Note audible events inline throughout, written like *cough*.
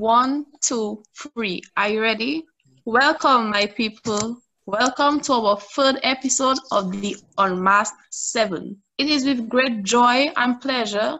One, two, three. Are you ready? Welcome, my people. Welcome to our third episode of the Unmasked Seven. It is with great joy and pleasure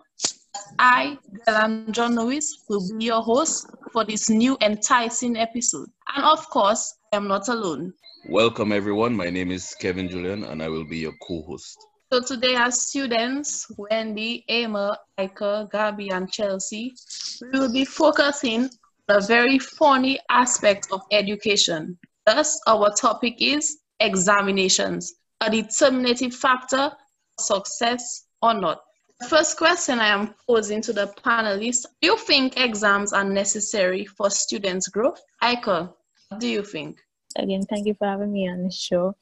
I, Delan John Lewis, will be your host for this new enticing episode. And of course, I am not alone. Welcome, everyone. My name is Kevin Julian, and I will be your co host. So today, as students, Wendy, Emma, Ika, Gabby, and Chelsea, we will be focusing on a very funny aspect of education. Thus, our topic is examinations, a determinative factor for success or not. The first question I am posing to the panelists, do you think exams are necessary for students' growth? Aiko, what do you think? Again, thank you for having me on the show.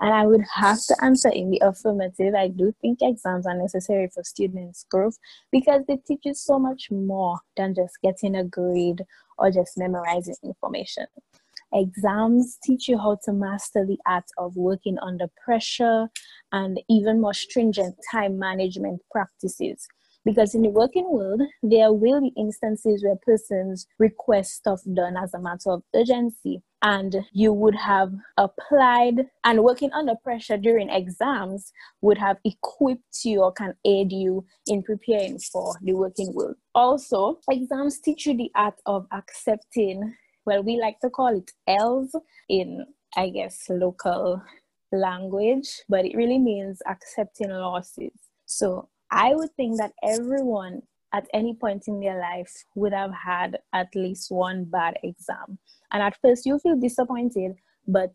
And I would have to answer in the affirmative. I do think exams are necessary for students' growth because they teach you so much more than just getting a grade or just memorizing information. Exams teach you how to master the art of working under pressure and even more stringent time management practices. Because in the working world, there will be instances where persons request stuff done as a matter of urgency, and you would have applied and working under pressure during exams would have equipped you or can aid you in preparing for the working world. Also, exams teach you the art of accepting well, we like to call it L's in, I guess, local language, but it really means accepting losses. So I would think that everyone at any point in their life would have had at least one bad exam. And at first you feel disappointed, but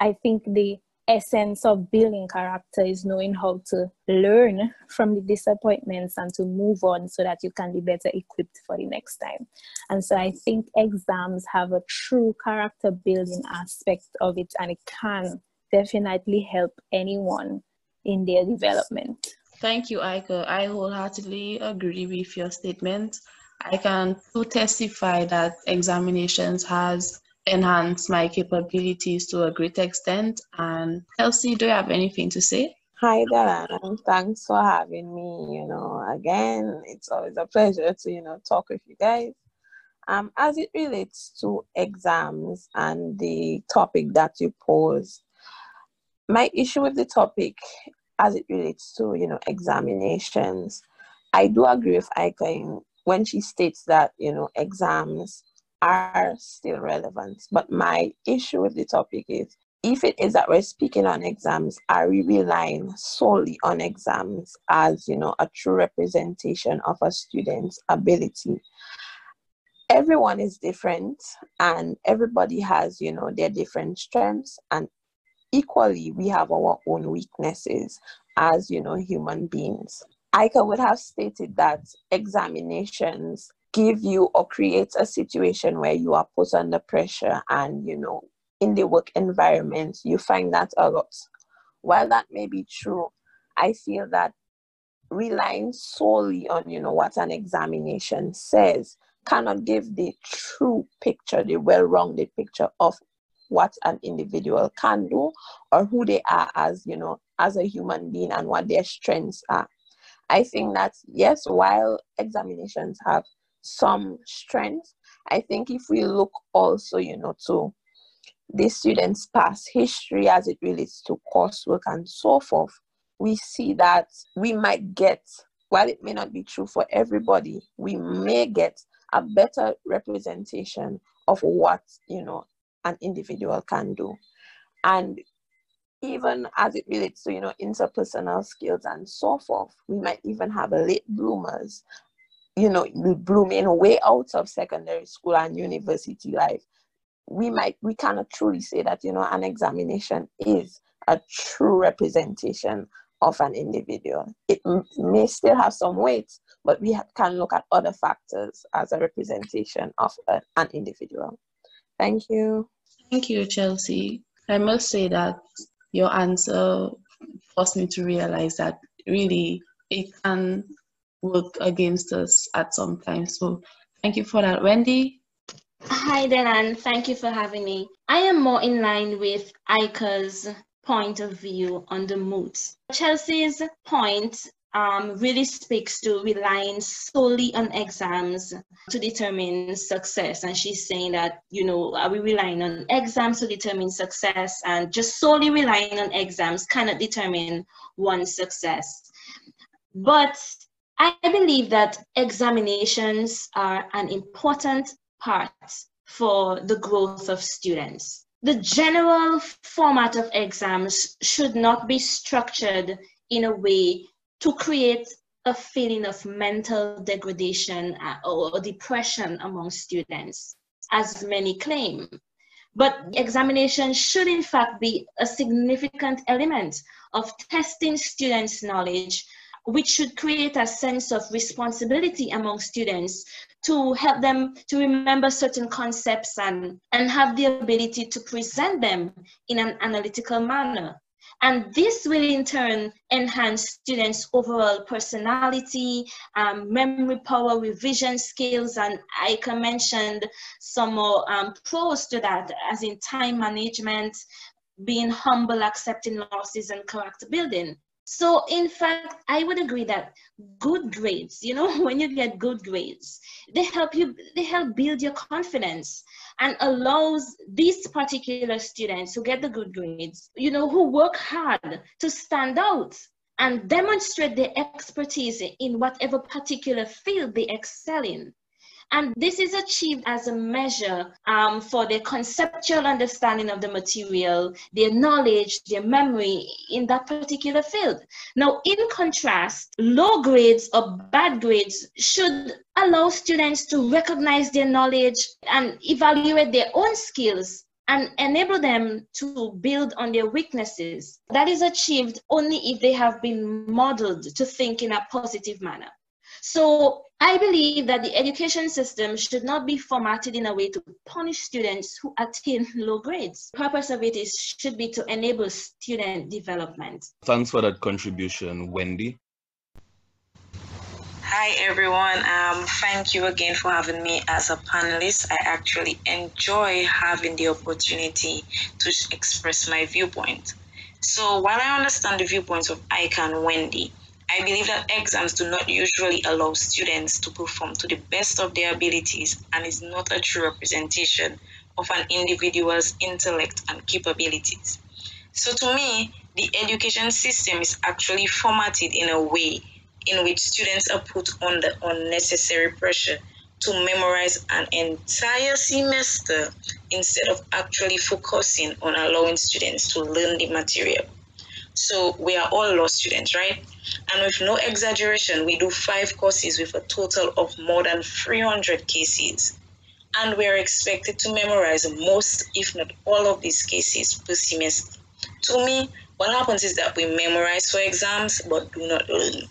I think the essence of building character is knowing how to learn from the disappointments and to move on so that you can be better equipped for the next time. And so I think exams have a true character building aspect of it and it can definitely help anyone in their development. Thank you, Aiko. I wholeheartedly agree with your statement. I can testify that examinations has enhanced my capabilities to a great extent. And Kelsey, do you have anything to say? Hi, Dan. Thanks for having me. You know, again, it's always a pleasure to, you know, talk with you guys. Um, as it relates to exams and the topic that you posed, my issue with the topic as it relates to, you know, examinations, I do agree with Ika when she states that, you know, exams are still relevant. But my issue with the topic is if it is that we're speaking on exams, are we relying solely on exams as you know a true representation of a student's ability? Everyone is different and everybody has, you know, their different strengths and equally we have our own weaknesses as you know human beings. Ika would have stated that examinations give you or create a situation where you are put under pressure and you know in the work environment you find that a lot while that may be true i feel that relying solely on you know what an examination says cannot give the true picture the well-rounded picture of what an individual can do or who they are as you know as a human being and what their strengths are i think that yes while examinations have some strength. I think if we look also, you know, to the students' past history as it relates to coursework and so forth, we see that we might get, while it may not be true for everybody, we may get a better representation of what, you know, an individual can do. And even as it relates to, you know, interpersonal skills and so forth, we might even have late bloomers you know, blooming way out of secondary school and university life, we might, we cannot truly say that, you know, an examination is a true representation of an individual. It may still have some weight, but we can look at other factors as a representation of a, an individual. Thank you. Thank you, Chelsea. I must say that your answer forced me to realize that really it can work against us at some time. So thank you for that. Wendy? Hi, Delan. Thank you for having me. I am more in line with Ika's point of view on the moods. Chelsea's point um, really speaks to relying solely on exams to determine success. And she's saying that, you know, are we relying on exams to determine success? And just solely relying on exams cannot determine one's success. But I believe that examinations are an important part for the growth of students. The general format of exams should not be structured in a way to create a feeling of mental degradation uh, or depression among students, as many claim. But examination should in fact be a significant element of testing students' knowledge, which should create a sense of responsibility among students to help them to remember certain concepts and, and have the ability to present them in an analytical manner. And this will in turn enhance students' overall personality, um, memory power, revision skills, and I can mention some more um, pros to that, as in time management, being humble, accepting losses, and character building. So in fact, I would agree that good grades, you know, *laughs* when you get good grades, they help you, they help build your confidence and allows these particular students who get the good grades, you know, who work hard to stand out and demonstrate their expertise in whatever particular field they excel in. And this is achieved as a measure um, for their conceptual understanding of the material, their knowledge, their memory in that particular field. Now, in contrast, low grades or bad grades should allow students to recognize their knowledge and evaluate their own skills and enable them to build on their weaknesses. That is achieved only if they have been modeled to think in a positive manner. So I believe that the education system should not be formatted in a way to punish students who attain low grades. The purpose of it is should be to enable student development. Thanks for that contribution, Wendy. Hi everyone. Um, thank you again for having me as a panelist. I actually enjoy having the opportunity to express my viewpoint. So while I understand the viewpoints of Ika and Wendy, I believe that exams do not usually allow students to perform to the best of their abilities and is not a true representation of an individual's intellect and capabilities. So to me, the education system is actually formatted in a way in which students are put under unnecessary pressure to memorize an entire semester instead of actually focusing on allowing students to learn the material. So we are all law students, right? And with no exaggeration, we do five courses with a total of more than 300 cases. And we are expected to memorize most, if not all of these cases per semester. To me, what happens is that we memorize for exams but do not learn.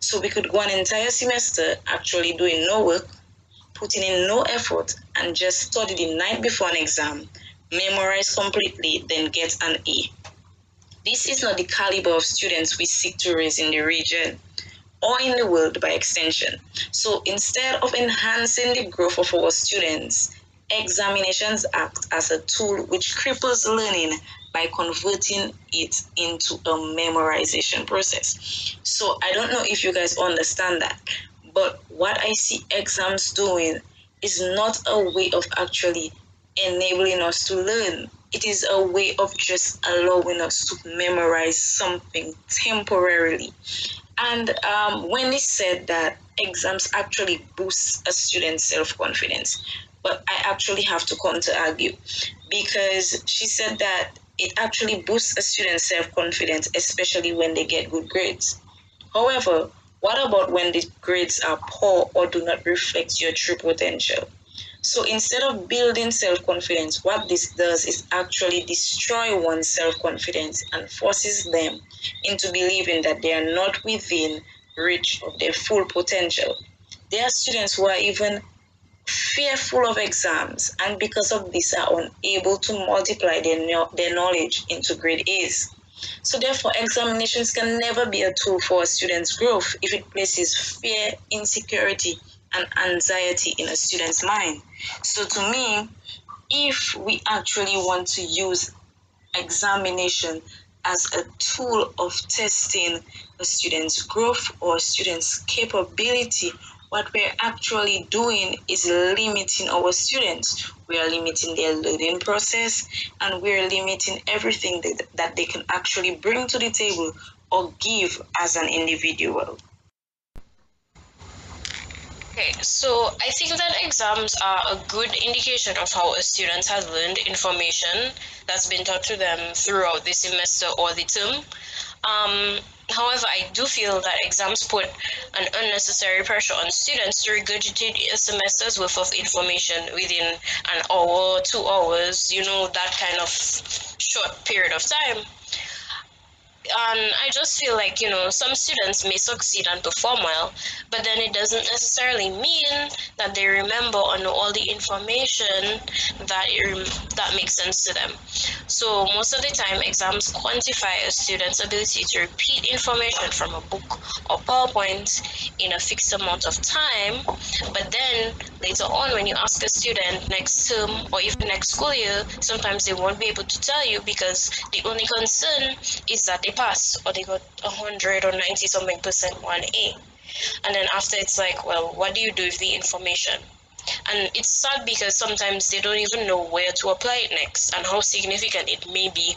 So we could go an entire semester actually doing no work, putting in no effort, and just study the night before an exam, memorize completely, then get an A. This is not the caliber of students we seek to raise in the region or in the world by extension. So instead of enhancing the growth of our students, examinations act as a tool which cripples learning by converting it into a memorization process. So I don't know if you guys understand that, but what I see exams doing is not a way of actually enabling us to learn it is a way of just allowing us to memorize something temporarily. And um, when they said that exams actually boost a student's self-confidence, but I actually have to counter argue because she said that it actually boosts a student's self-confidence, especially when they get good grades. However, what about when the grades are poor or do not reflect your true potential? So instead of building self confidence, what this does is actually destroy one's self confidence and forces them into believing that they are not within reach of their full potential. There are students who are even fearful of exams and because of this are unable to multiply their, their knowledge into grade A's. So therefore, examinations can never be a tool for a student's growth if it places fear, insecurity, and anxiety in a student's mind. So to me, if we actually want to use examination as a tool of testing a student's growth or a student's capability, what we're actually doing is limiting our students. We are limiting their learning process and we're limiting everything that, that they can actually bring to the table or give as an individual. Okay, so I think that exams are a good indication of how a student has learned information that's been taught to them throughout the semester or the term. Um, however, I do feel that exams put an unnecessary pressure on students to regurgitate a semester's worth of information within an hour, two hours, you know, that kind of short period of time and I just feel like, you know, some students may succeed and perform well, but then it doesn't necessarily mean that they remember or know all the information that it, that makes sense to them. So most of the time, exams quantify a student's ability to repeat information from a book or PowerPoint in a fixed amount of time, but then later on, oh, when you ask a student next term or even next school year, sometimes they won't be able to tell you because the only concern is that they pass or they got 100 or 90 something percent 1A. And then after it's like, well, what do you do with the information? And it's sad because sometimes they don't even know where to apply it next and how significant it may be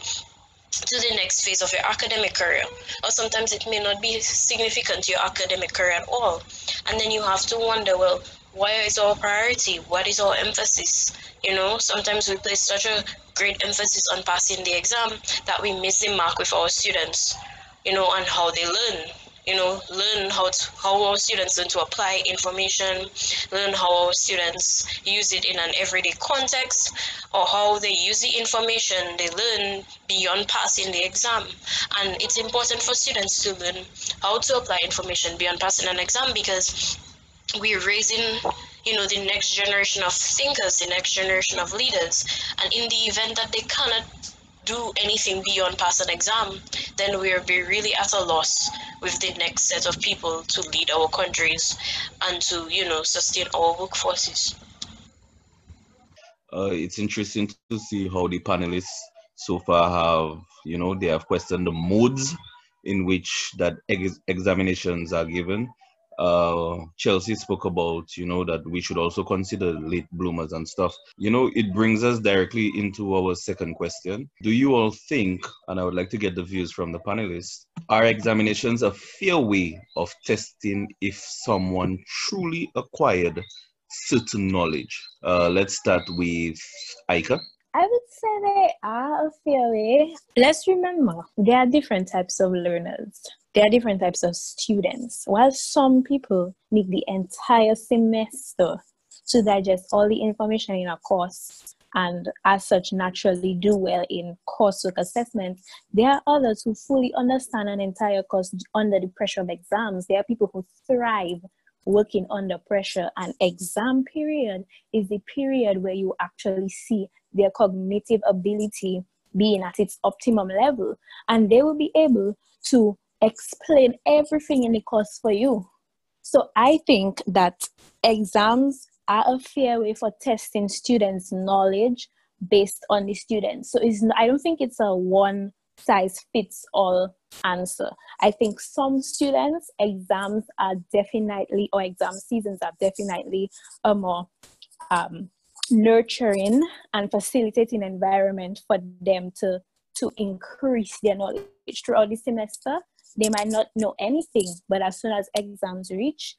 to the next phase of your academic career. Or sometimes it may not be significant to your academic career at all. And then you have to wonder, well, where is our priority? What is our emphasis? You know, sometimes we place such a great emphasis on passing the exam that we miss the mark with our students, you know, and how they learn. You know, learn how to, how our students learn to apply information, learn how our students use it in an everyday context, or how they use the information they learn beyond passing the exam. And it's important for students to learn how to apply information beyond passing an exam because we're raising you know the next generation of thinkers the next generation of leaders. And in the event that they cannot do anything beyond pass an exam then we'll be really at a loss with the next set of people to lead our countries and to you know sustain our workforces. Uh, it's interesting to see how the panelists so far have you know they have questioned the modes in which that ex- examinations are given uh, Chelsea spoke about, you know, that we should also consider late bloomers and stuff. You know, it brings us directly into our second question. Do you all think, and I would like to get the views from the panelists, are examinations a fair way of testing if someone truly acquired certain knowledge? Uh, let's start with Aika. I would say they are a fair. Let's remember there are different types of learners there are different types of students. While some people need the entire semester to digest all the information in a course and as such naturally do well in coursework assessment, there are others who fully understand an entire course under the pressure of exams. There are people who thrive working under pressure and exam period is the period where you actually see their cognitive ability being at its optimum level and they will be able to explain everything in the course for you. So I think that exams are a fair way for testing students' knowledge based on the students. So it's I don't think it's a one size fits all answer. I think some students exams are definitely or exam seasons are definitely a more um, nurturing and facilitating environment for them to to increase their knowledge throughout the semester they might not know anything, but as soon as exams reach,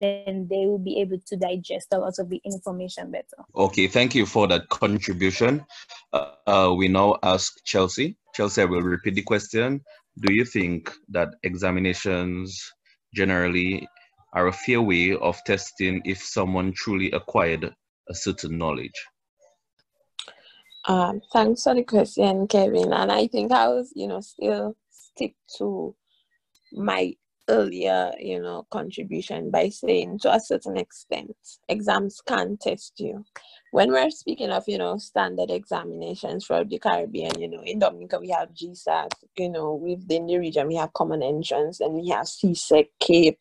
then they will be able to digest a lot of the information better. Okay, thank you for that contribution. Uh, uh, we now ask Chelsea. Chelsea, I will repeat the question. Do you think that examinations generally are a fair way of testing if someone truly acquired a certain knowledge? Um, thanks for the question, Kevin. And I think I was, you know, still stick to my earlier, you know, contribution by saying to a certain extent, exams can test you. When we're speaking of, you know, standard examinations for the Caribbean, you know, in Dominica we have GSAT, you know, within the region we have common entrance and we have CSEC, CAPE,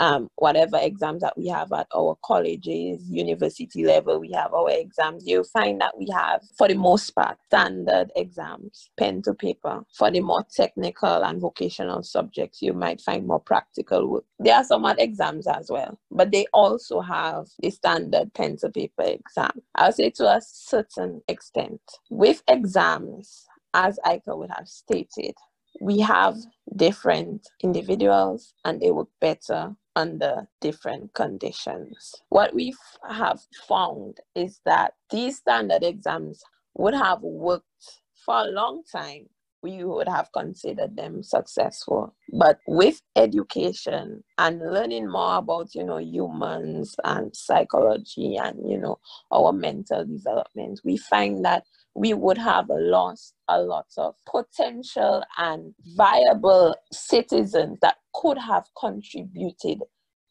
um, whatever exams that we have at our colleges, university level, we have our exams. You'll find that we have, for the most part, standard exams, pen to paper. For the more technical and vocational subjects, you might find more practical work. There are some other exams as well, but they also have the standard pen to paper exam. I'll say to a certain extent, with exams, as Ika would have stated, we have different individuals and they work better under different conditions. What we have found is that these standard exams would have worked for a long time. We would have considered them successful. But with education and learning more about, you know, humans and psychology and, you know, our mental development, we find that we would have lost a lot of potential and viable citizens that could have contributed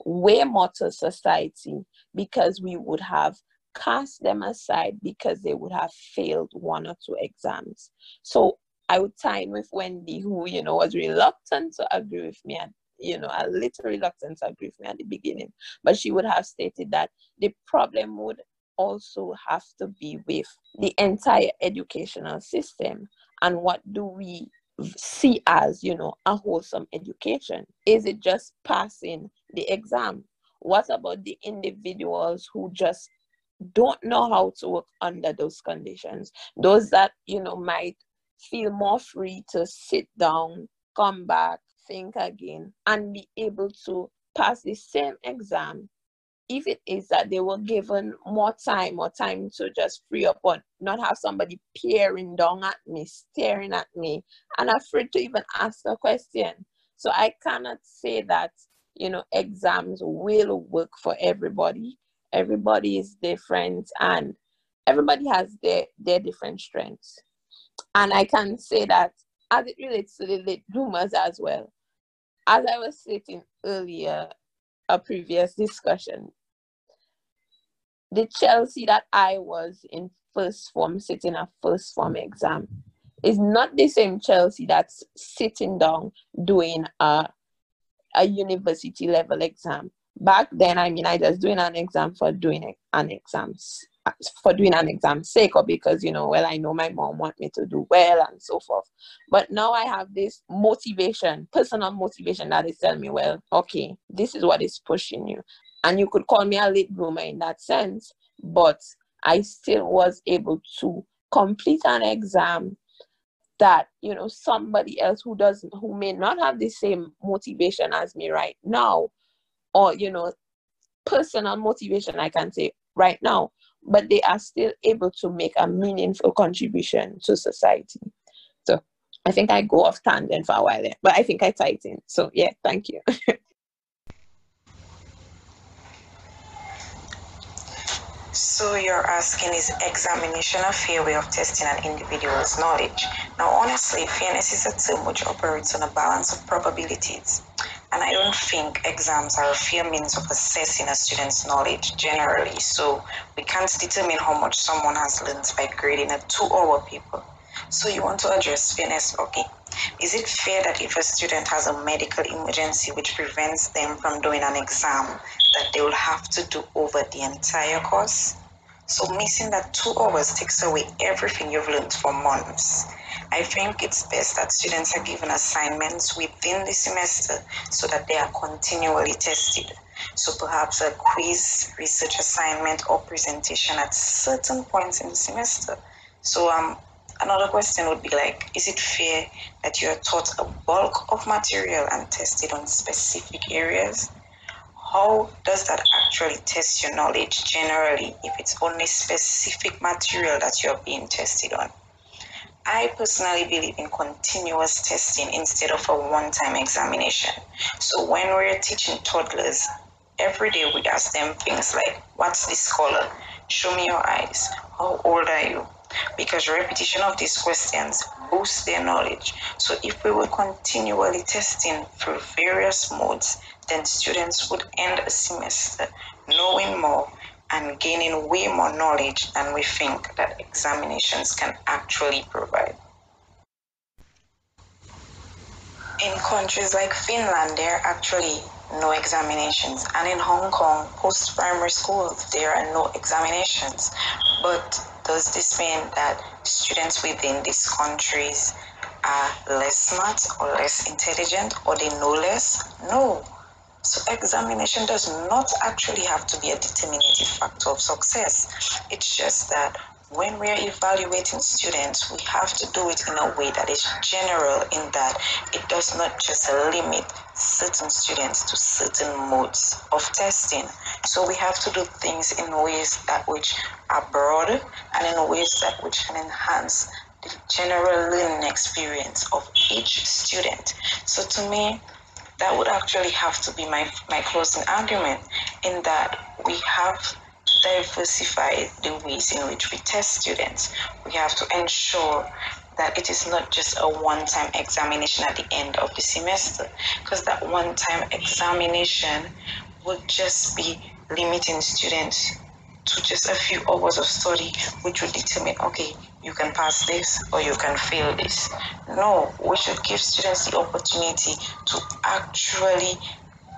way more to society because we would have cast them aside because they would have failed one or two exams. So I would tie in with Wendy, who, you know, was reluctant to agree with me and you know, a little reluctant to agree with me at the beginning, but she would have stated that the problem would also have to be with the entire educational system. And what do we see as you know a wholesome education? Is it just passing the exam? What about the individuals who just don't know how to work under those conditions? Those that you know might feel more free to sit down come back think again and be able to pass the same exam if it is that they were given more time or time to just free up or not have somebody peering down at me, staring at me, and afraid to even ask a question. So I cannot say that, you know, exams will work for everybody. Everybody is different and everybody has their, their different strengths. And I can say that as it relates to the late bloomers as well, as I was stating earlier, a previous discussion, the Chelsea that I was in first form, sitting a first form exam, is not the same Chelsea that's sitting down doing a, a university level exam. Back then, I mean, I just doing an exam for doing an exam, for doing an exam sake or because, you know, well, I know my mom want me to do well and so forth. But now I have this motivation, personal motivation that is telling me, well, okay, this is what is pushing you and you could call me a late bloomer in that sense but i still was able to complete an exam that you know somebody else who doesn't who may not have the same motivation as me right now or you know personal motivation i can say right now but they are still able to make a meaningful contribution to society. So i think i go off tangent for a while there but i think i tied in so yeah thank you *laughs* So you're asking is examination a fair way of testing an individual's knowledge? Now, honestly, fairness is a term which operates on a balance of probabilities. And I don't think exams are a fair means of assessing a student's knowledge generally. So we can't determine how much someone has learned by grading a two-hour paper. So you want to address fairness, okay. Is it fair that if a student has a medical emergency which prevents them from doing an exam, that they will have to do over the entire course? So missing that two hours takes away everything you've learned for months. I think it's best that students are given assignments within the semester so that they are continually tested. So perhaps a quiz, research assignment, or presentation at certain points in the semester. So um, another question would be like, is it fair that you are taught a bulk of material and tested on specific areas? How does that actually test your knowledge generally if it's only specific material that you're being tested on? I personally believe in continuous testing instead of a one time examination. So when we're teaching toddlers, every day we ask them things like, What's this color? Show me your eyes. How old are you? Because repetition of these questions boosts their knowledge. So if we were continually testing through various modes, then students would end a semester knowing more and gaining way more knowledge than we think that examinations can actually provide. In countries like Finland, there are actually no examinations. And in Hong Kong, post primary school, there are no examinations. But does this mean that students within these countries are less smart or less intelligent or they know less? No. So examination does not actually have to be a determinative factor of success. It's just that when we are evaluating students, we have to do it in a way that is general in that it does not just limit certain students to certain modes of testing. So we have to do things in ways that which are broad and in ways that which can enhance the general learning experience of each student. So to me, that would actually have to be my, my closing argument in that we have diversify the ways in which we test students. We have to ensure that it is not just a one-time examination at the end of the semester, because that one-time examination would just be limiting students to just a few hours of study, which would determine, okay, you can pass this or you can fail this. No, we should give students the opportunity to actually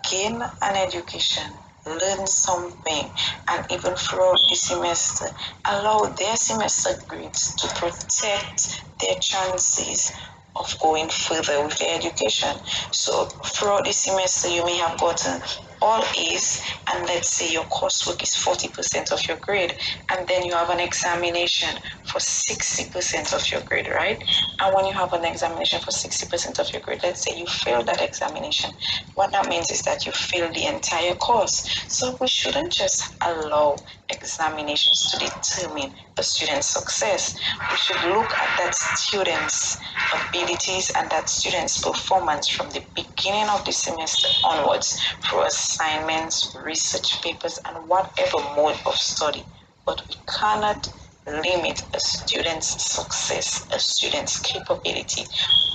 gain an education learn something and even throughout the semester allow their semester grades to protect their chances of going further with their education. So throughout the semester you may have gotten all A's and let's say your coursework is 40% of your grade and then you have an examination for 60% of your grade, right? And when you have an examination for 60% of your grade, let's say you fail that examination, what that means is that you failed the entire course. So we shouldn't just allow examinations to determine a student's success. We should look at that student's abilities and that student's performance from the beginning of the semester onwards through assignments, research papers, and whatever mode of study. But we cannot limit a student's success, a student's capability,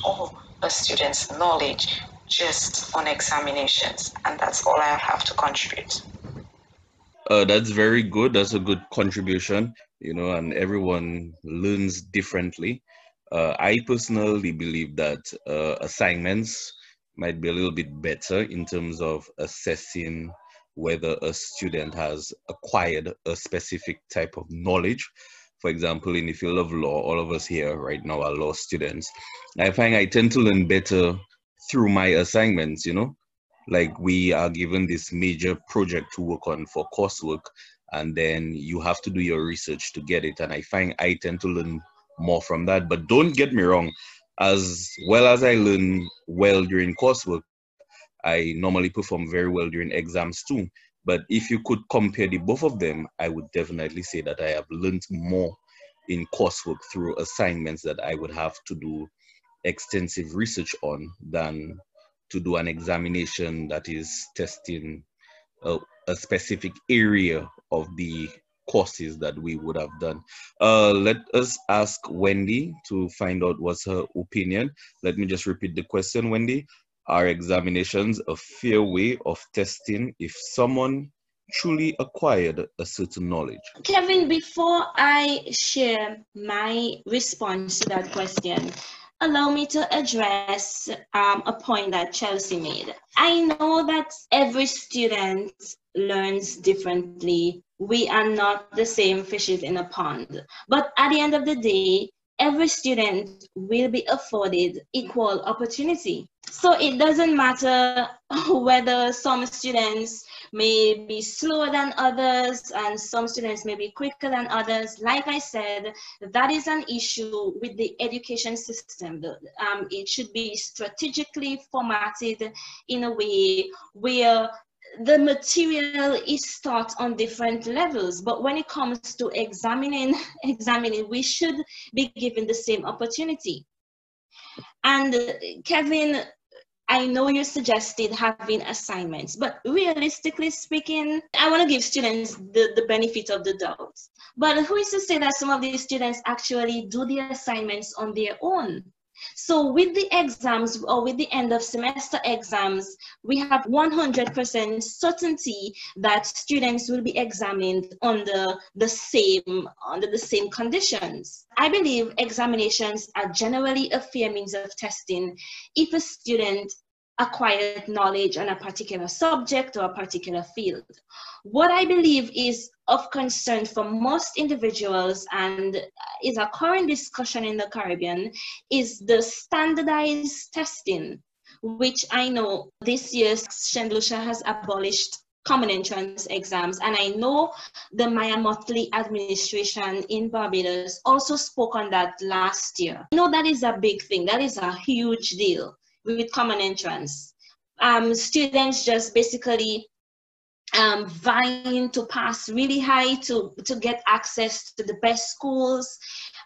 or a student's knowledge just on examinations. And that's all I have to contribute. Uh, that's very good. That's a good contribution, you know, and everyone learns differently. Uh, I personally believe that uh, assignments might be a little bit better in terms of assessing whether a student has acquired a specific type of knowledge. For example, in the field of law, all of us here right now are law students. I find I tend to learn better through my assignments, you know, like we are given this major project to work on for coursework, and then you have to do your research to get it. And I find I tend to learn more from that. But don't get me wrong, as well as I learn well during coursework, I normally perform very well during exams too. But if you could compare the both of them, I would definitely say that I have learned more in coursework through assignments that I would have to do extensive research on than to do an examination that is testing a, a specific area of the courses that we would have done. Uh, let us ask Wendy to find out what's her opinion. Let me just repeat the question, Wendy. Are examinations a fair way of testing if someone truly acquired a certain knowledge? Kevin, before I share my response to that question, allow me to address um, a point that Chelsea made. I know that every student learns differently. We are not the same fishes in a pond. But at the end of the day, every student will be afforded equal opportunity. So it doesn't matter *laughs* whether some students may be slower than others and some students may be quicker than others. Like I said, that is an issue with the education system. Um, it should be strategically formatted in a way where the material is taught on different levels but when it comes to examining *laughs* examining we should be given the same opportunity and uh, kevin I know you suggested having assignments, but realistically speaking, I want to give students the, the benefit of the doubt. But who is to say that some of these students actually do the assignments on their own? So with the exams or with the end of semester exams, we have 100% certainty that students will be examined under the same, under the same conditions. I believe examinations are generally a fair means of testing if a student acquired knowledge on a particular subject or a particular field. What I believe is of concern for most individuals and is a current discussion in the Caribbean is the standardized testing, which I know this year. Lucia has abolished common entrance exams. And I know the Mia Mottley administration in Barbados also spoke on that last year. I know that is a big thing. That is a huge deal with common entrance. Um, students just basically um, vying to pass really high to, to get access to the best schools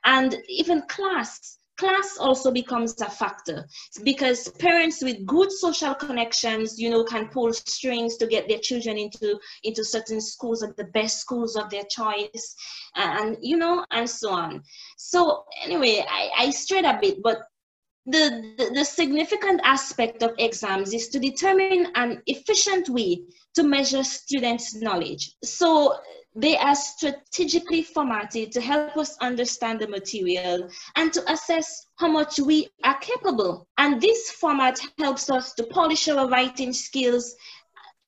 and even class class also becomes a factor because parents with good social connections you know can pull strings to get their children into into certain schools at the best schools of their choice and you know and so on so anyway i i strayed a bit but the, the, significant aspect of exams is to determine an efficient way to measure students' knowledge. So they are strategically formatted to help us understand the material and to assess how much we are capable. And this format helps us to polish our writing skills,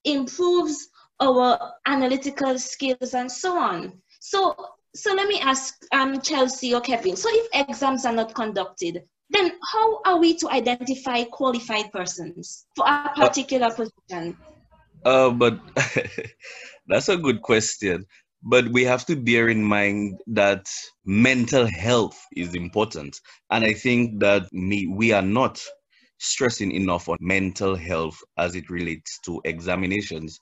improves our analytical skills, and so on. So, so let me ask um, Chelsea or Kevin. So if exams are not conducted, then how are we to identify qualified persons for a particular uh, position? Uh, but *laughs* that's a good question. But we have to bear in mind that mental health is important. And I think that me, we are not stressing enough on mental health as it relates to examinations.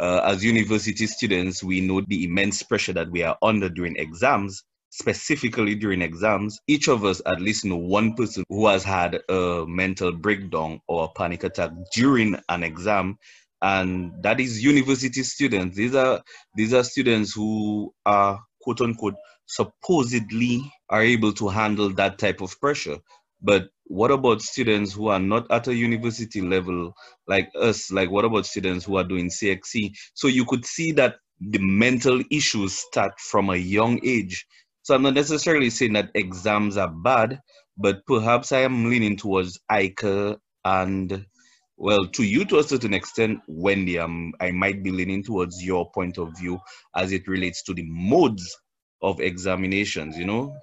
Uh, as university students, we know the immense pressure that we are under during exams specifically during exams, each of us at least know one person who has had a mental breakdown or a panic attack during an exam. And that is university students. These are these are students who are quote unquote supposedly are able to handle that type of pressure. But what about students who are not at a university level like us? Like what about students who are doing CXC? So you could see that the mental issues start from a young age so I'm not necessarily saying that exams are bad, but perhaps I am leaning towards ICA and well, to you to a certain extent, Wendy, um, I might be leaning towards your point of view as it relates to the modes of examinations, you know?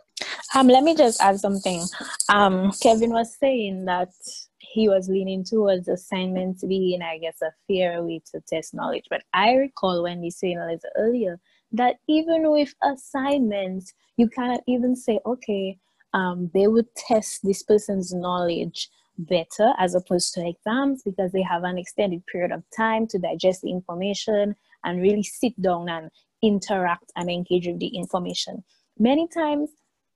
Um, let me just add something. Um, Kevin was saying that he was leaning towards assignments being, I guess, a fair way to test knowledge. But I recall Wendy saying a little earlier that even with assignments, you cannot even say, okay, um, they would test this person's knowledge better as opposed to exams because they have an extended period of time to digest the information and really sit down and interact and engage with the information. Many times,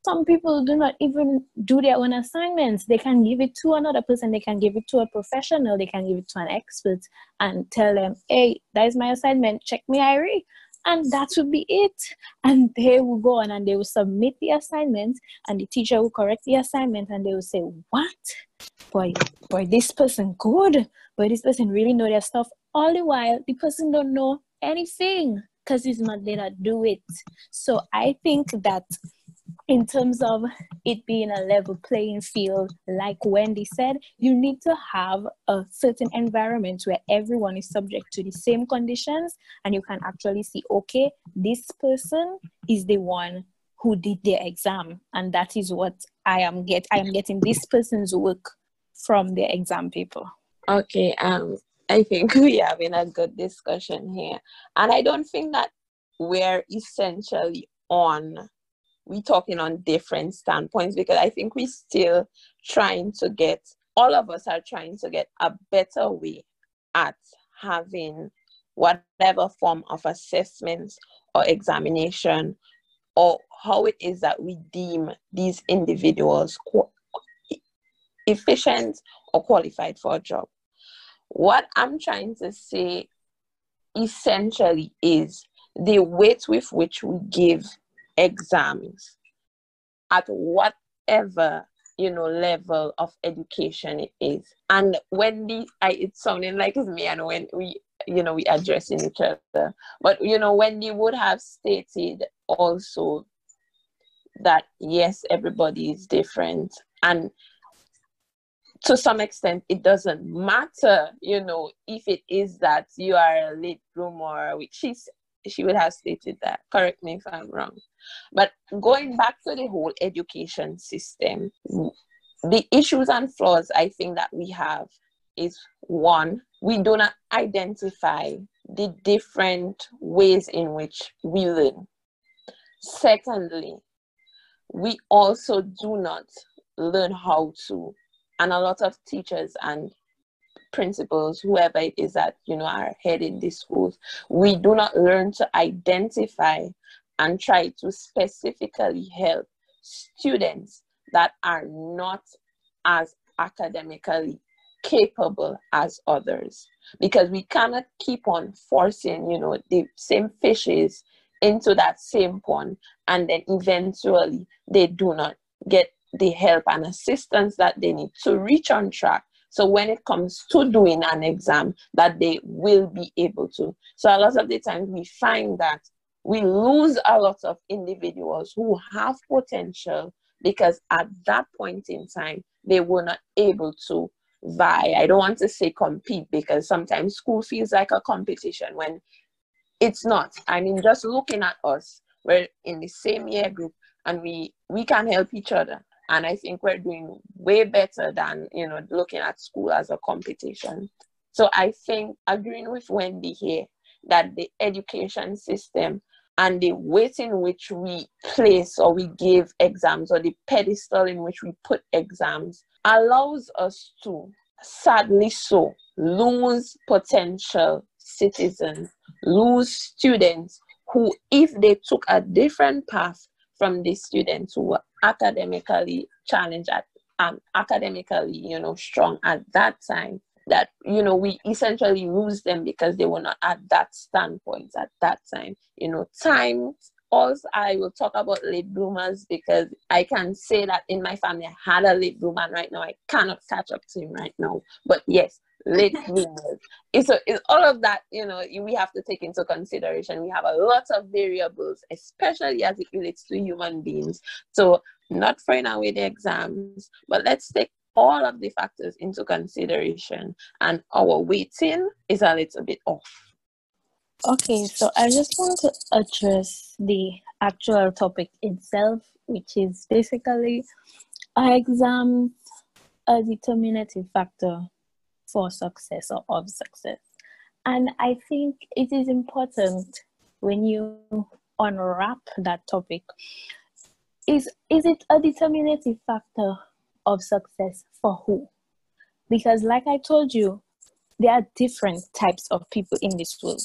some people do not even do their own assignments. They can give it to another person, they can give it to a professional, they can give it to an expert and tell them, hey, that is my assignment, check me, Irie and that would be it. And they will go on and they will submit the assignment, and the teacher will correct the assignment, and they will say, "What? Boy, boy, this person good. Boy, this person really know their stuff." All the while, the person don't know anything because it's not there to do it. So I think that in terms of it being a level playing field, like Wendy said, you need to have a certain environment where everyone is subject to the same conditions and you can actually see, okay, this person is the one who did the exam and that is what I am get I am getting this person's work from the exam paper. Okay, um I think *laughs* we are having a good discussion here. And I don't think that we're essentially on we talking on different standpoints because I think we're still trying to get all of us are trying to get a better way at having whatever form of assessments or examination or how it is that we deem these individuals efficient or qualified for a job. What I'm trying to say essentially is the weight with which we give exams at whatever you know level of education it is. And when the I, it's sounding like it's me and when we you know we addressing each other. But you know when you would have stated also that yes everybody is different. And to some extent it doesn't matter you know if it is that you are a late bloomer which she's she would have stated that. Correct me if i'm wrong. But going back to the whole education system the issues and flaws i think that we have is one we do not identify the different ways in which we learn. Secondly we also do not learn how to and a lot of teachers and principals whoever it is that you know are heading these schools we do not learn to identify and try to specifically help students that are not as academically capable as others. Because we cannot keep on forcing you know the same fishes into that same pond and then eventually they do not get the help and assistance that they need to reach on track so when it comes to doing an exam that they will be able to. So a lot of the times we find that we lose a lot of individuals who have potential because at that point in time they were not able to vie. I don't want to say compete because sometimes school feels like a competition when it's not. I mean just looking at us we're in the same year group and we we can help each other and i think we're doing way better than you know looking at school as a competition. So i think agreeing with wendy here that the education system and the weight in which we place or we give exams or the pedestal in which we put exams allows us to sadly so lose potential citizens lose students who if they took a different path from the students who were academically challenged at um, academically you know strong at that time that you know we essentially lose them because they were not at that standpoint at that time. You know time also i will talk about late bloomers because i can say that in my family i had a late bloomer right now i cannot catch up to him right now. But yes late *laughs* bloomers. It's, a, it's all of that you know we have to take into consideration. We have a lot of variables especially as it relates to human beings. So not throwing away the exams but let's take all of the factors into consideration. And our weighting is a little bit off. Okay, so I just want to address the actual topic itself, which is basically are exams a determinative factor for success or of success? And I think it is important when you unwrap that topic. Is is it a determinative factor of success for who? Because, like I told you, there are different types of people in this world.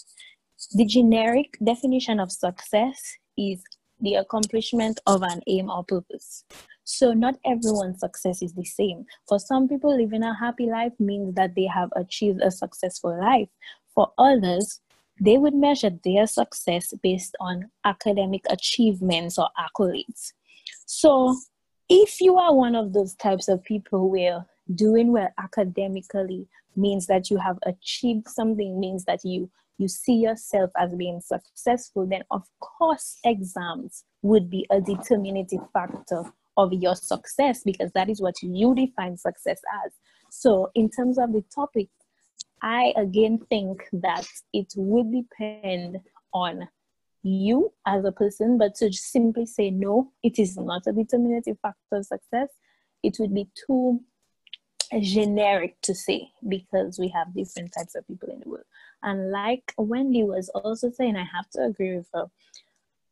The generic definition of success is the accomplishment of an aim or purpose. So, not everyone's success is the same. For some people, living a happy life means that they have achieved a successful life. For others, they would measure their success based on academic achievements or accolades. So, if you are one of those types of people where doing well academically means that you have achieved something means that you you see yourself as being successful then of course exams would be a determinative factor of your success because that is what you define success as so in terms of the topic i again think that it would depend on you as a person, but to simply say no, it is not a determinative factor of success, it would be too generic to say because we have different types of people in the world. And like Wendy was also saying, I have to agree with her.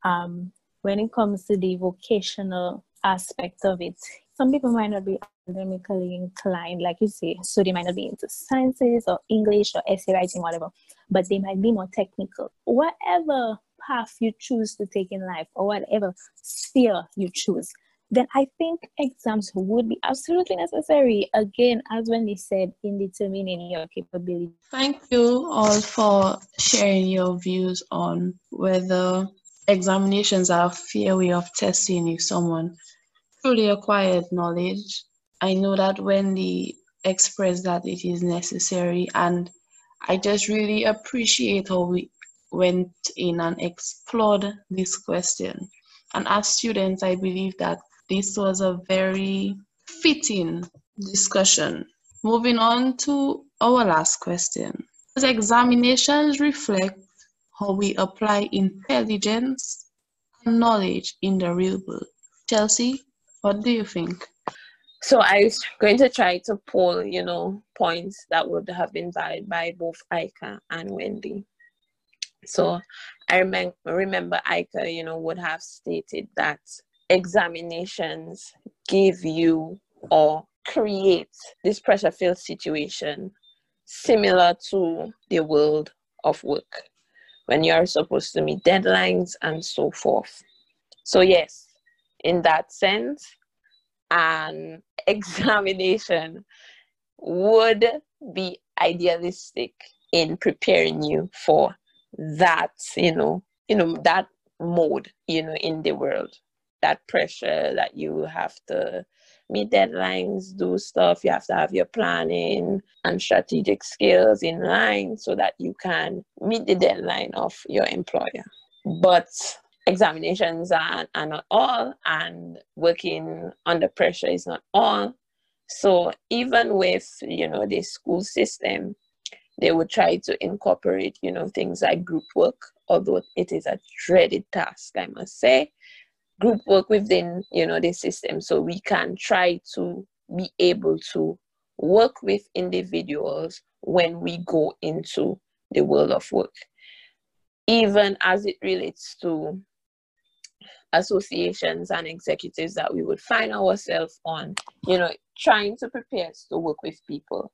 Um, when it comes to the vocational aspect of it, some people might not be academically inclined, like you say, so they might not be into sciences or English or essay writing, whatever, but they might be more technical. Whatever path you choose to take in life or whatever sphere you choose, then I think exams would be absolutely necessary. Again, as Wendy said, in determining your capability. Thank you all for sharing your views on whether examinations are a fair way of testing if someone truly acquired knowledge. I know that Wendy expressed that it is necessary, and I just really appreciate how we went in and explored this question. And as students, I believe that this was a very fitting discussion Moving on to our last question. Does examinations reflect how we apply intelligence and knowledge in the real world? Chelsea, what do you think? So I was going to try to pull, you know, points that would have been valid by both Aika and Wendy. So I remember remember Aika, you know, would have stated that examinations give you or create this pressure filled situation similar to the world of work when you are supposed to meet deadlines and so forth. So, yes, in that sense, an *laughs* examination would be idealistic in preparing you for that, you know, you know, that mode, you know, in the world, that pressure that you have to meet deadlines, do stuff. You have to have your planning and strategic skills in line so that you can meet the deadline of your employer. But examinations are, are not all, and working under pressure is not all. So even with you know the school system, they would try to incorporate you know things like group work, although it is a dreaded task, I must say group work within you know the system so we can try to be able to work with individuals when we go into the world of work. Even as it relates to associations and executives that we would find ourselves on you know trying to prepare to work with people.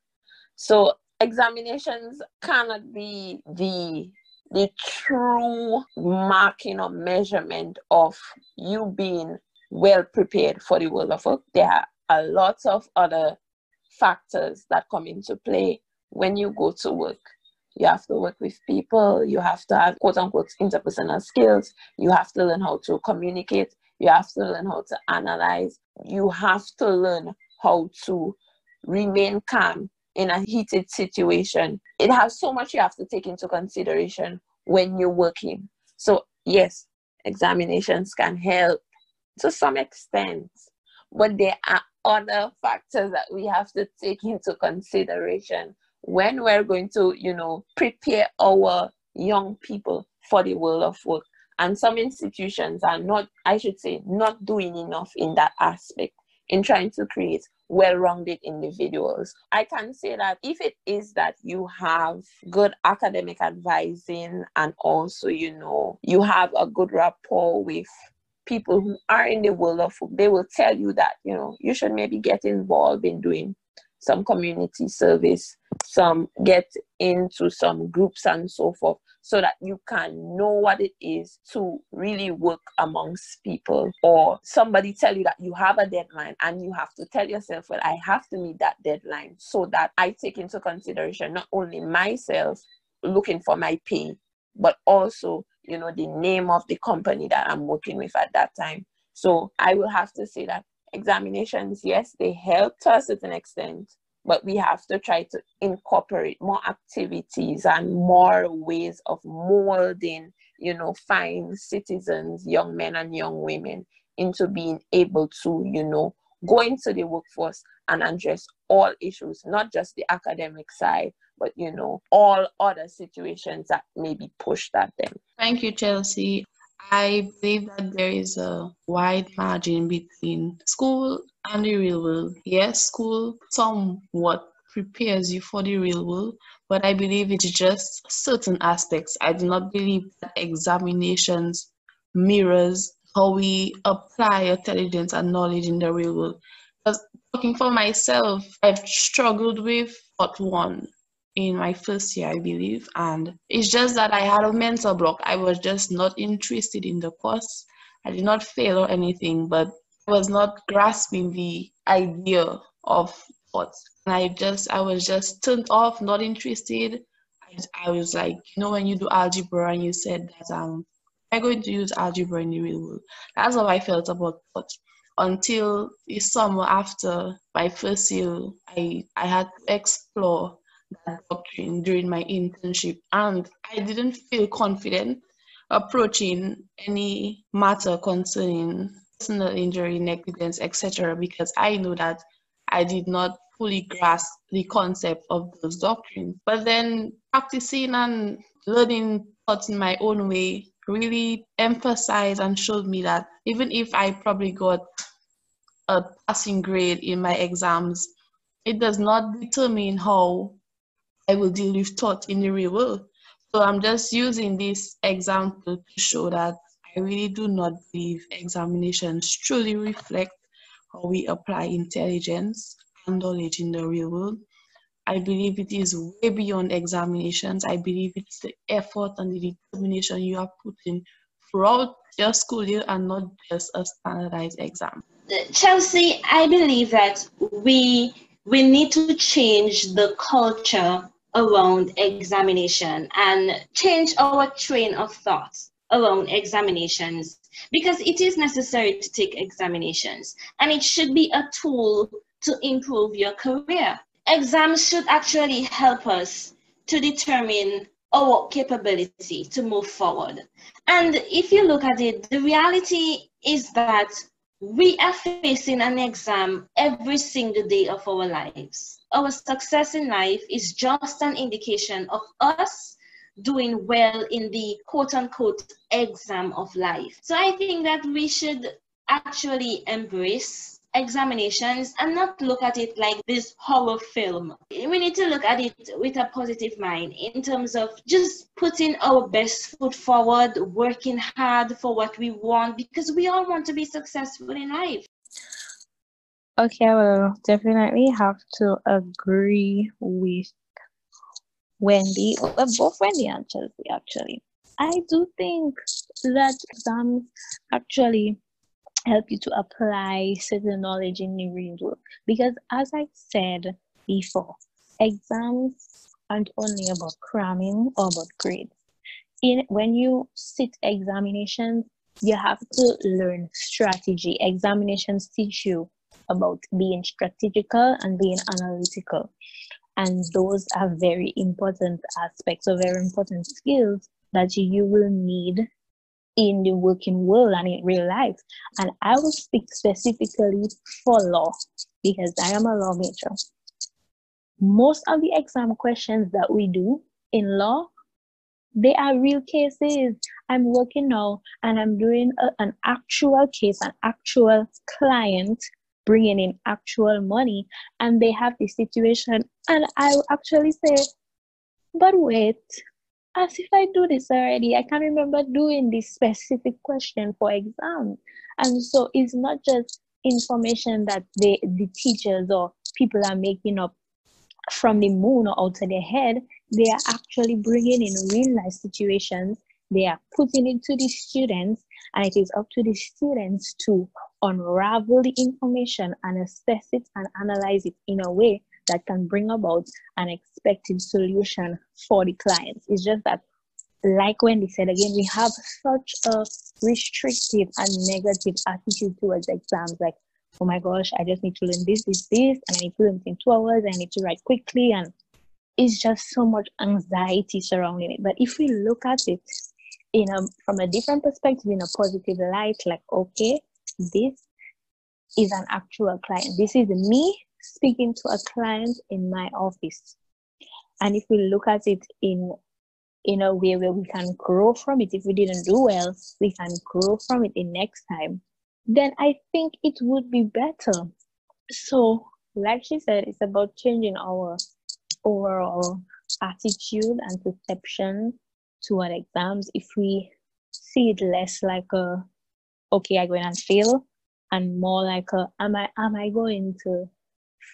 So examinations cannot be the the true marking or measurement of you being well prepared for the world of work. There are a lot of other factors that come into play when you go to work. You have to work with people, you have to have quote unquote interpersonal skills, you have to learn how to communicate, you have to learn how to analyze, you have to learn how to remain calm in a heated situation. It has so much you have to take into consideration when you're working. So, yes, examinations can help to some extent, but there are other factors that we have to take into consideration when we're going to, you know, prepare our young people for the world of work. And some institutions are not, I should say, not doing enough in that aspect in trying to create well-rounded individuals. I can say that if it is that you have good academic advising and also, you know, you have a good rapport with people who are in the world of food, they will tell you that, you know, you should maybe get involved in doing some community service, some get into some groups and so forth so that you can know what it is to really work amongst people. Or somebody tell you that you have a deadline and you have to tell yourself well i have to meet that deadline so that i take into consideration not only myself looking for my pay but also you know the name of the company that i'm working with at that time. So i will have to say that examinations yes they help to a certain extent but we have to try to incorporate more activities and more ways of molding you know fine citizens young men and young women into being able to you know go into the workforce and address all issues not just the academic side but you know all other situations that may be pushed at them. Thank you chelsea I believe that there is a wide margin between school and the real world. Yes, school somewhat prepares you for the real world, but I believe it's just certain aspects. I do not believe that examinations mirrors how we apply intelligence and knowledge in the real world. Because talking for myself, I've struggled with part one in my first year, I believe. And it's just that I had a mental block. I was just not interested in the course. I did not fail or anything, but I was not grasping the idea of what. And I just, I was just turned off, not interested. I, I was like, you know, when you do algebra and you said that um, I'm going to use algebra in the real world. That's how I felt about what until the summer after my first year, I, I had to explore that doctrine during my internship, and I didn't feel confident approaching any matter concerning personal injury, negligence, etc., because I knew that I did not fully grasp the concept of those doctrines. But then practicing and learning torts in my own way really emphasized and showed me that even if I probably got a passing grade in my exams, it does not determine how I will deal with tort in the real world. So I'm just using this example to show that I really do not believe examinations truly reflect how we apply intelligence and knowledge in the real world. I believe it is way beyond examinations. I believe it's the effort and the determination you are putting throughout your school year and not just a standardized exam. Chelsea, I believe that we we need to change the culture around examination and change our train of thought around examinations because it is necessary to take examinations and it should be a tool to improve your career. Exams should actually help us to determine our capability to move forward. And if you look at it, the reality is that we are facing an exam every single day of our lives. Our success in life is just an indication of us doing well in the quote unquote exam of life. So I think that we should actually embrace examinations and not look at it like this horror film. We need to look at it with a positive mind in terms of just putting our best foot forward, working hard for what we want because we all want to be successful in life. Okay, I will definitely have to agree with Wendy, well, both Wendy and Chelsea actually. I do think that exams actually help you to apply certain knowledge in the real world. Because as I said before, exams aren't only about cramming or about grades. In when you sit examinations, you have to learn strategy. Examinations teach you about being strategical and being analytical. And those are very important aspects or very important skills that you will need in the working world and in real life. And I will speak specifically for law because I am a law major. Most of the exam questions that we do in law, they are real cases. I'm working now and I'm doing a, an actual case, an actual client bringing in actual money and they have this situation and i actually say but wait as if i do this already i can't remember doing this specific question for exam. And so it's not just information that the, the teachers or people are making up from the moon or out of their head. They are actually bringing in real life situations. They are putting it to the students and it is up to the students to unravel the information and assess it and analyze it in a way that can bring about an expected solution for the clients. It's just that, like Wendy said again, we have such a restrictive and negative attitude towards exams. Like, oh my gosh, I just need to learn this, this, this, and I need to learn in two hours, I need to write quickly, and it's just so much anxiety surrounding it. But if we look at it in a from a different perspective, in a positive light, like okay, this is an actual client. This is me speaking to a client in my office. And if we look at it in in a way where we can grow from it, if we didn't do well, we can grow from it in next time, then I think it would be better. So, like she said, it's about changing our overall attitude and perception toward exams. If we see it less like a okay, I go in and fail, and more like a, am I am I going to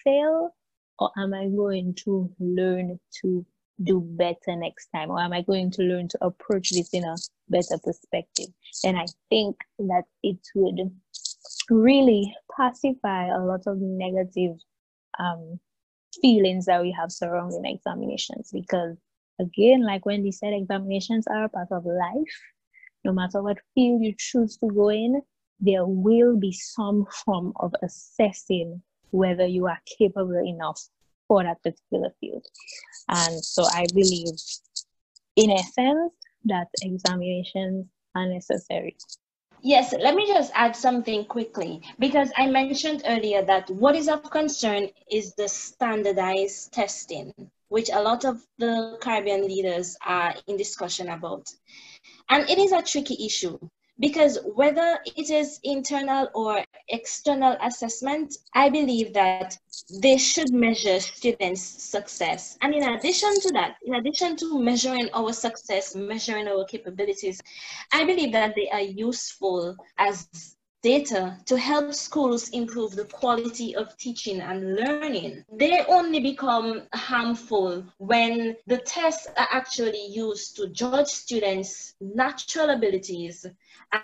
fail or am I going to learn to do better next time or am I going to learn to approach this in a better perspective? And I think that it would really pacify a lot of negative um, feelings that we have surrounding examinations because again like wendy said examinations are a part of life no matter what field you choose to go in, there will be some form of assessing whether you are capable enough for that particular field. And so I believe, in essence, that examinations are necessary. Yes, let me just add something quickly because I mentioned earlier that what is of concern is the standardized testing, which a lot of the Caribbean leaders are in discussion about. And it is a tricky issue because whether it is internal or external assessment, I believe that they should measure students' success. And in addition to that, in addition to measuring our success, measuring our capabilities, I believe that they are useful as data to help schools improve the quality of teaching and learning. They only become harmful when the tests are actually used to judge students' natural abilities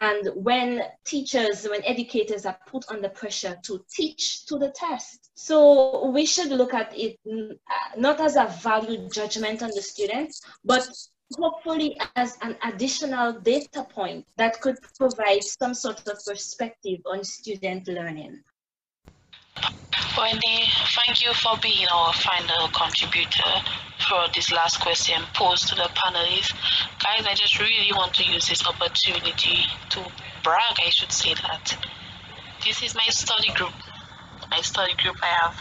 and when teachers, when educators are put under pressure to teach to the test. So we should look at it uh, not as a value judgment on the students, but hopefully as an additional data point that could provide some sort of perspective on student learning. Wendy, thank you for being our final contributor for this last question posed to the panelists. Guys, I just really want to use this opportunity to brag, I should say that. This is my study group. My study group I have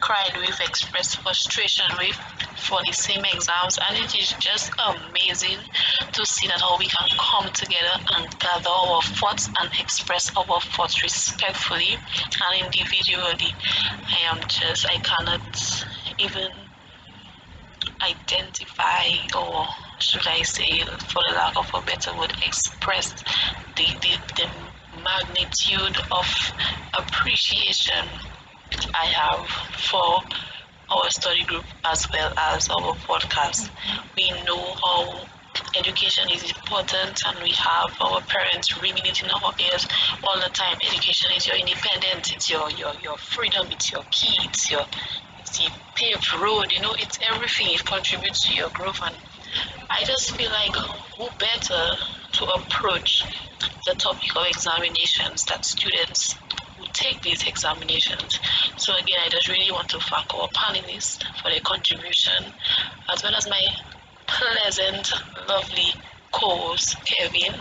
cried with, expressed frustration with for the same exams, and it is just amazing to see that how we can come together and gather our thoughts and express our thoughts respectfully and individually. I am just, I cannot even identify or should I say, for the lack of a better word, express the, the, the magnitude of appreciation I have for our study group as well as our podcast. Mm-hmm. We know how education is important and we have our parents ringing it in our ears all the time. Education is your independence, it's your your, your freedom, it's your key, it's your it's the paved road, you know, it's everything. It contributes to your growth and I just feel like who better to approach the topic of examinations that students who take these examinations. So again, I just really want to thank our panelists for their contribution, as well as my pleasant, lovely co-host Kevin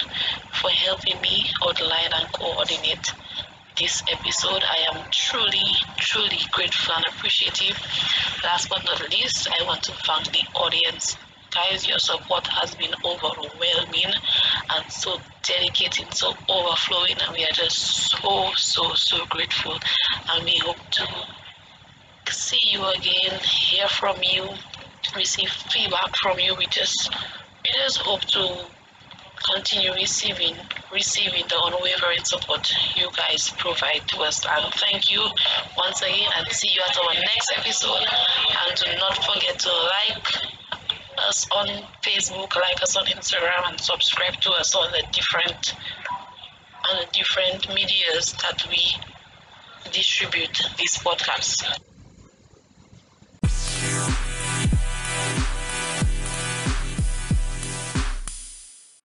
for helping me outline and coordinate this episode. I am truly, truly grateful and appreciative. Last but not least, I want to thank the audience guys your support has been overwhelming and so dedicated so overflowing. And we are just so so so grateful. And we hope to see you again hear from you receive feedback from you. We just we just hope to continue receiving receiving the unwavering support you guys provide to us. And thank you once again and see you at our next episode. And do not forget to like us on Facebook, like us on Instagram, and subscribe to us on the different on the different medias that we distribute this podcast.